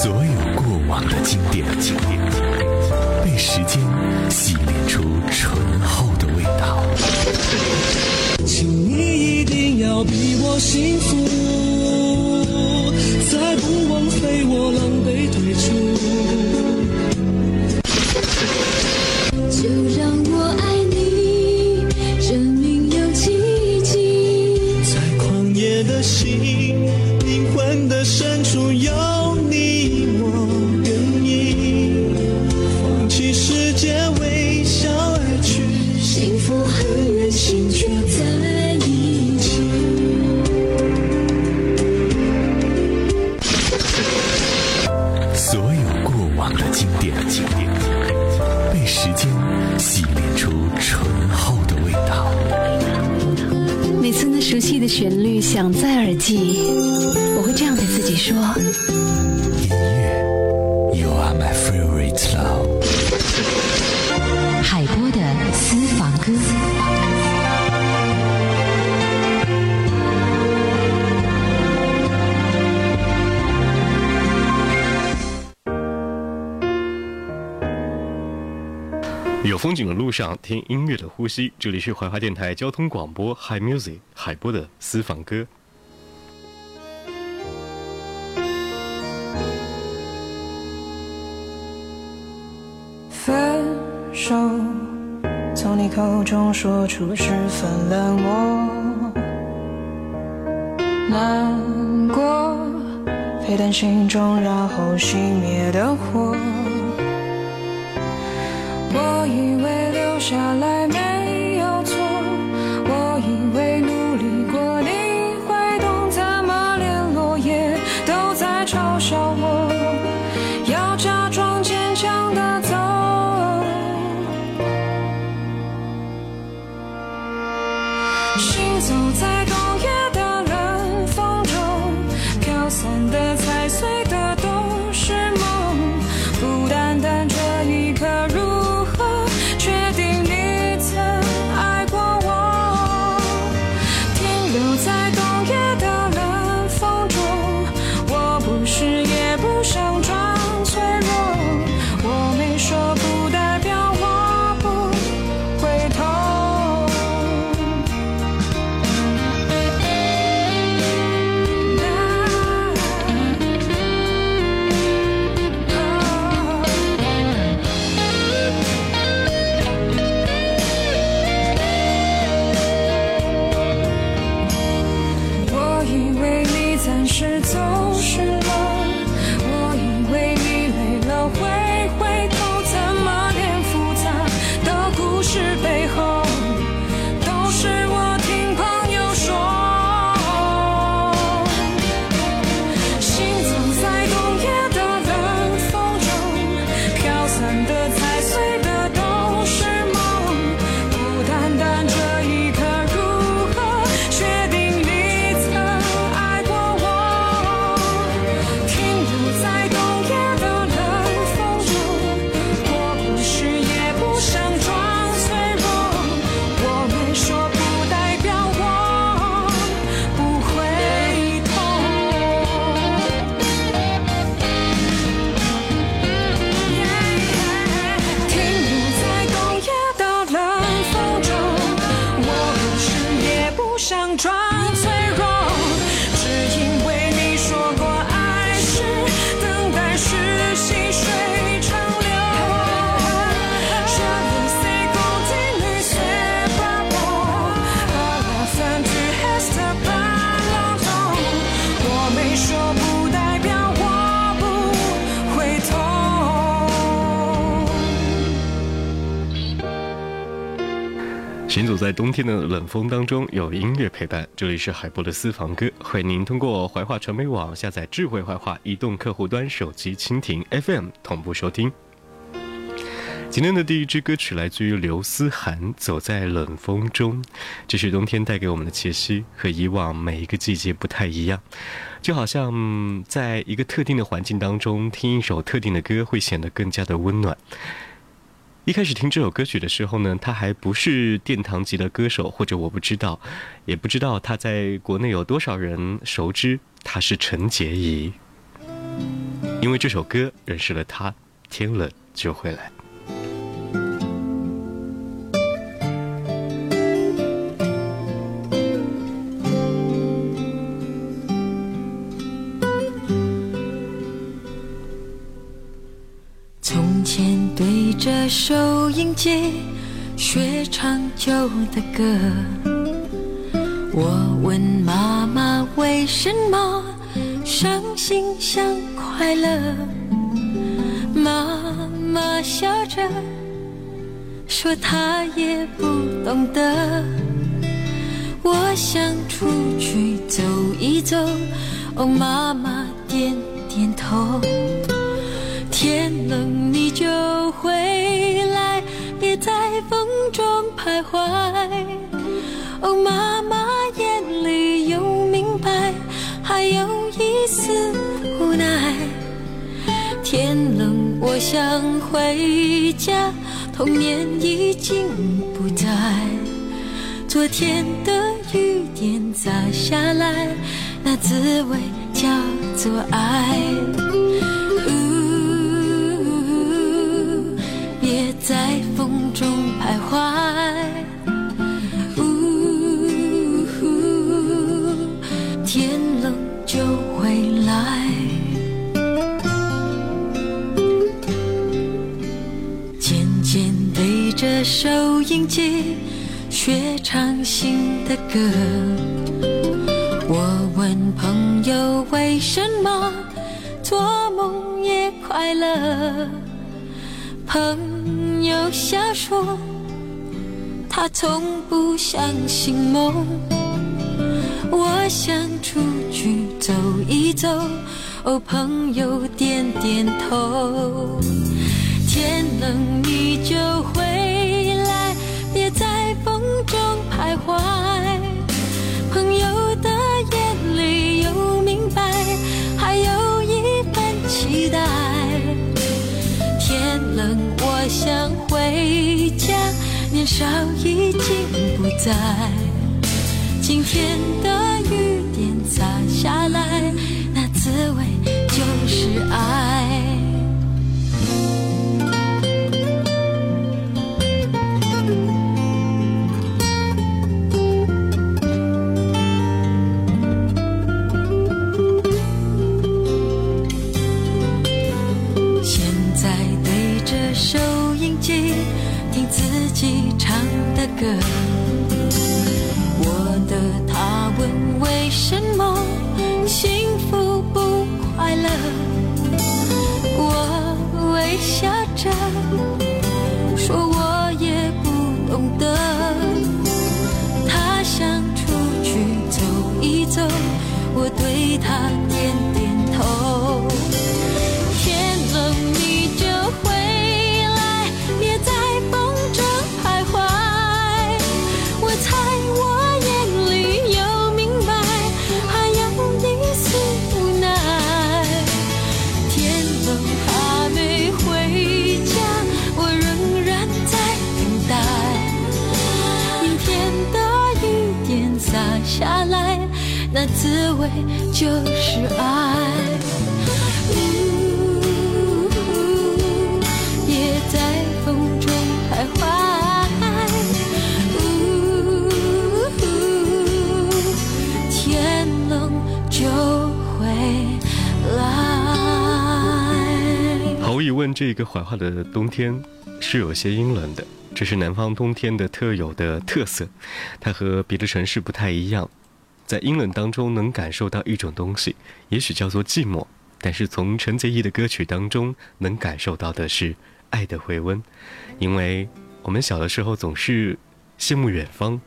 所有过往的经典，被时间洗炼出醇厚的味道。请你一定要比我幸福，再不路上，听音乐的呼吸。这里是怀化电台交通广播 Hi Music 海波的私房歌。分手，从你口中说出十分冷漠，难过，沸腾心中然后熄灭的火。我以为下来行走在冬天的冷风当中，有音乐陪伴。这里是海波的私房歌，欢迎您通过怀化传媒网下载智慧怀化移动客户端手机蜻蜓 FM 同步收听。今天的第一支歌曲来自于刘思涵，《走在冷风中》。这是冬天带给我们的气息，和以往每一个季节不太一样。就好像在一个特定的环境当中，听一首特定的歌，会显得更加的温暖。一开始听这首歌曲的时候呢，他还不是殿堂级的歌手，或者我不知道，也不知道他在国内有多少人熟知，他是陈洁仪。因为这首歌认识了他，听了就会来。收音机学唱旧的歌，我问妈妈为什么伤心像快乐，妈妈笑着说她也不懂得。我想出去走一走，哦，妈妈点点头。天冷你就回，风中徘徊。哦，妈妈眼里有明白，还有一丝无奈。天冷我想回家，童年已经不在。昨天的雨点洒下来，那滋味叫做爱。学唱新的歌。我问朋友为什么做梦也快乐，朋友笑说他从不相信梦。我想出去走一走，哦，朋友点点头。天冷你就回徘徊。朋友的眼里有明白，还有一份期待。天冷我想回家，年少已经不在。今天的雨点洒下来，那滋味就是爱。问，这个怀化的冬天是有些阴冷的，这是南方冬天的特有的特色，它和别的城市不太一样。在阴冷当中能感受到一种东西，也许叫做寂寞，但是从陈洁仪的歌曲当中能感受到的是爱的回温，因为我们小的时候总是羡慕远方，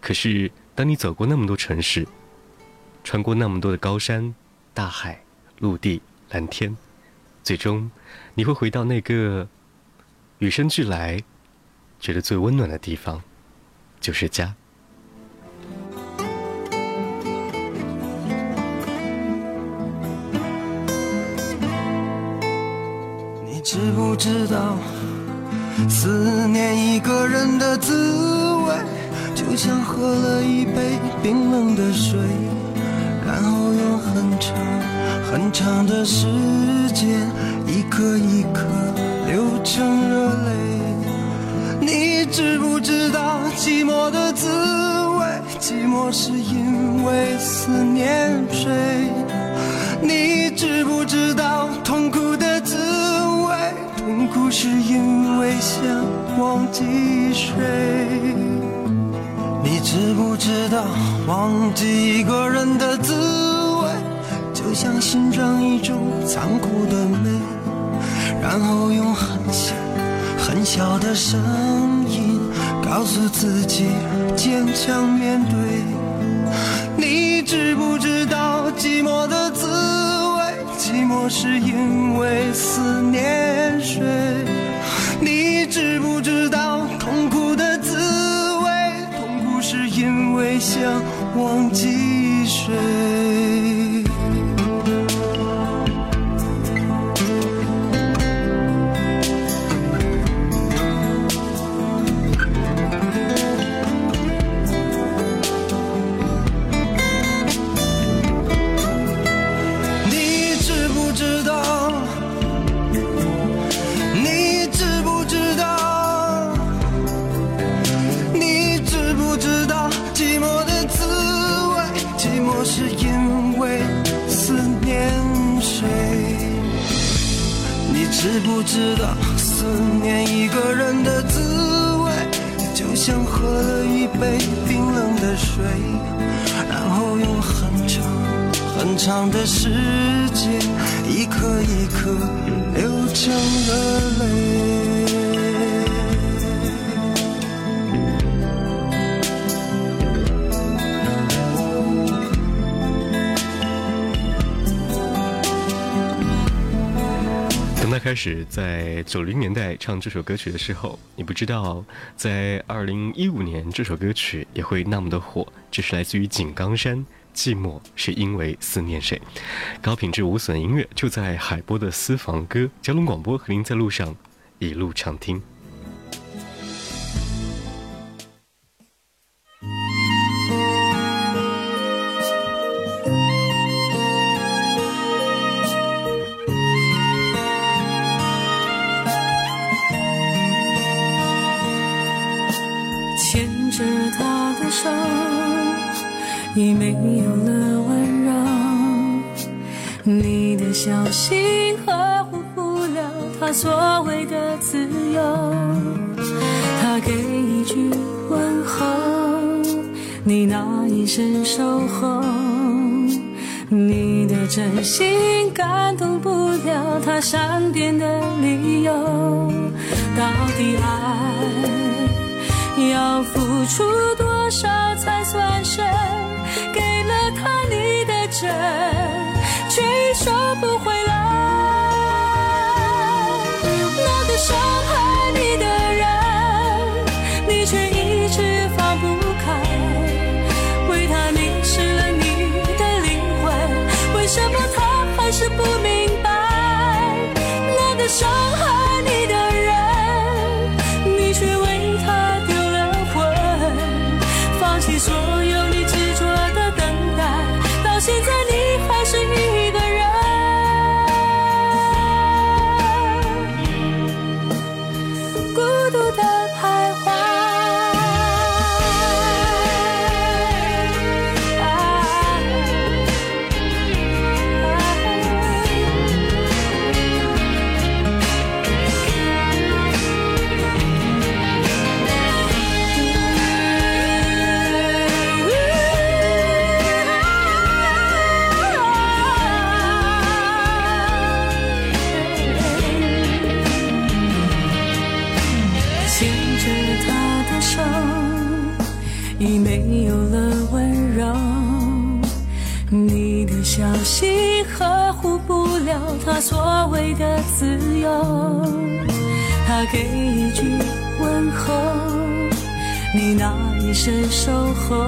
可是当你走过那么多城市，穿过那么多的高山、大海、陆地、蓝天。最终，你会回到那个与生俱来、觉得最温暖的地方，就是家。你知不知道，思念一个人的滋味，就像喝了一杯冰冷的水，然后用很长很长的时间，一颗一颗流成热泪。你知不知道寂寞的滋味？寂寞是因为思念谁？你知不知道痛苦的滋味？痛苦是因为想忘记谁？你知不知道忘记一个人的滋味，像欣赏一种残酷的美，然后用很小很小的声音告诉自己坚强面对。你知不知道寂寞的滋味？寂寞是因为思念谁？你知不知道痛苦的滋味？痛苦是因为想忘记谁？颗流成了泪。当他开始在九零年代唱这首歌曲的时候，你不知道，在二零一五年这首歌曲也会那么的火。这是来自于井冈山，寂寞是因为思念谁？高品质无损音乐就在海波的私房歌，交通广播和您在路上一路畅听。你没有了温柔。你的小心呵护不了他所谓的自由。他给一句问候，你那一声守候。你的真心感动不了他善变的理由。到底爱？要付出多少才算深？给了他你的真，却已收不回来。了他所谓的自由。他给一句问候，你那一声守候。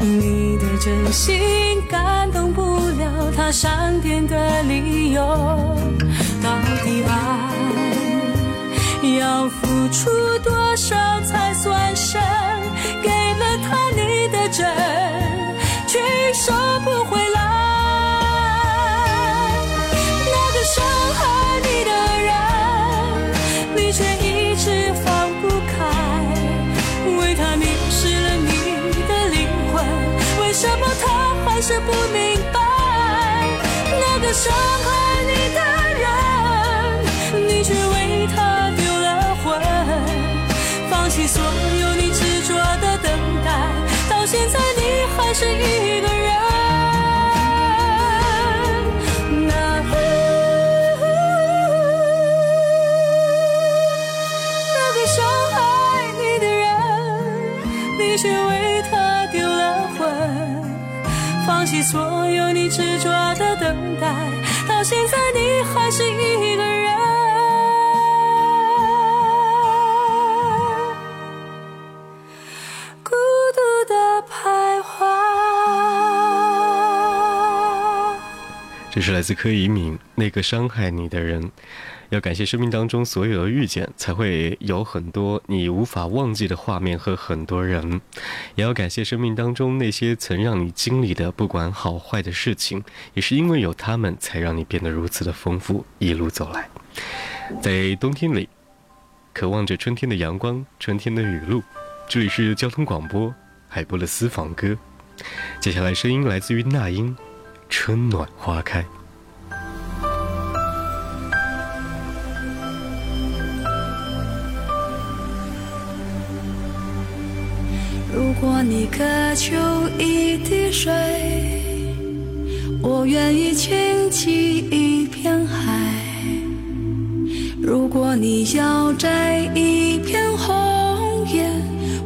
你的真心感动不了他善变的理由。到底爱？要付出多少才算深？给了他你的真，是不明白那个伤害你的人你却为他丢了魂放弃所有你执着的等待到现在你还是一个人。执着的等待，到现在你还是一个人，孤独的徘徊。这是来自柯以敏那个伤害你的人。要感谢生命当中所有的遇见，才会有很多你无法忘记的画面和很多人。也要感谢生命当中那些曾让你经历的不管好坏的事情，也是因为有他们，才让你变得如此的丰富。一路走来，在冬天里，渴望着春天的阳光，春天的雨露。这里是交通广播海波的私房歌。接下来声音来自于那英，《春暖花开》。如果你渴求一滴水，我愿意倾起一片海；如果你要摘一片红叶，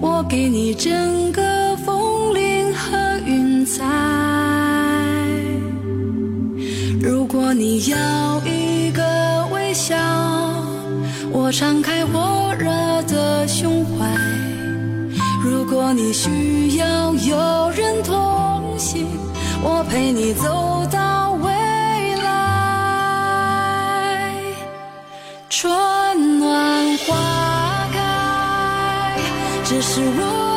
我给你整个枫林和云彩。如果你要一个微笑，我敞开火热的胸怀。如果你需要有人同行，我陪你走到未来。春暖花开，这是我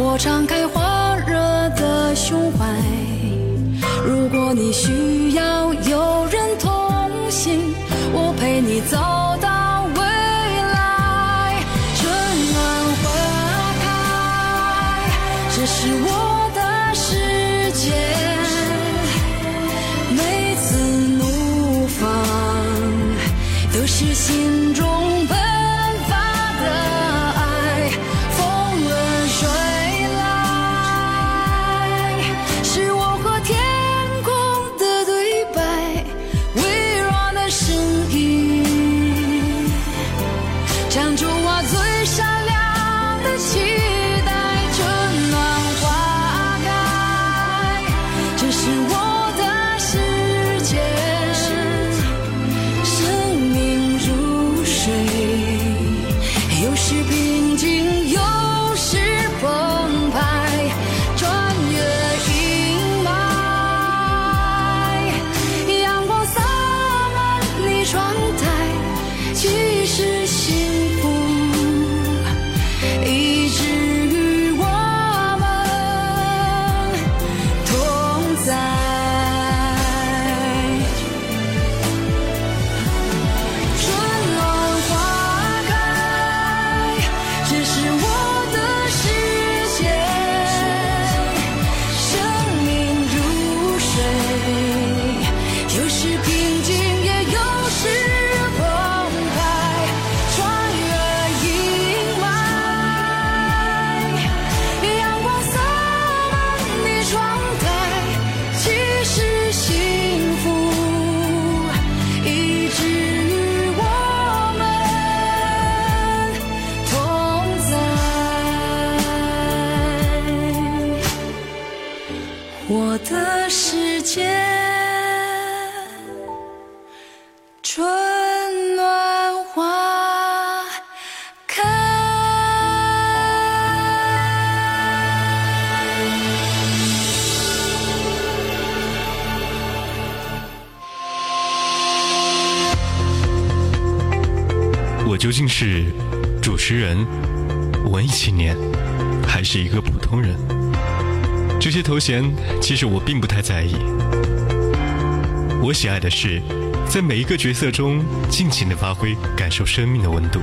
我敞开火热的胸怀。如果你需要有人同行，我陪你走诗人、文艺青年，还是一个普通人？这些头衔其实我并不太在意。我喜爱的是，在每一个角色中尽情的发挥，感受生命的温度。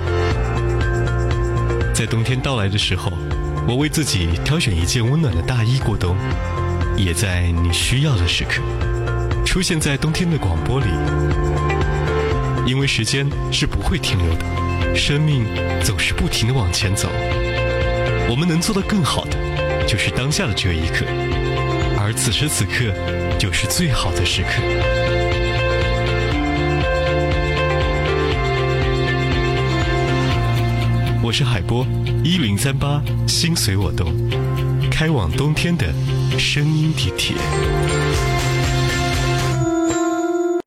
在冬天到来的时候，我为自己挑选一件温暖的大衣过冬，也在你需要的时刻，出现在冬天的广播里。因为时间是不会停留的，生命总是不停的往前走。我们能做的更好的，就是当下的这一刻，而此时此刻就是最好的时刻。我是海波，一零三八，心随我动，开往冬天的声音地铁。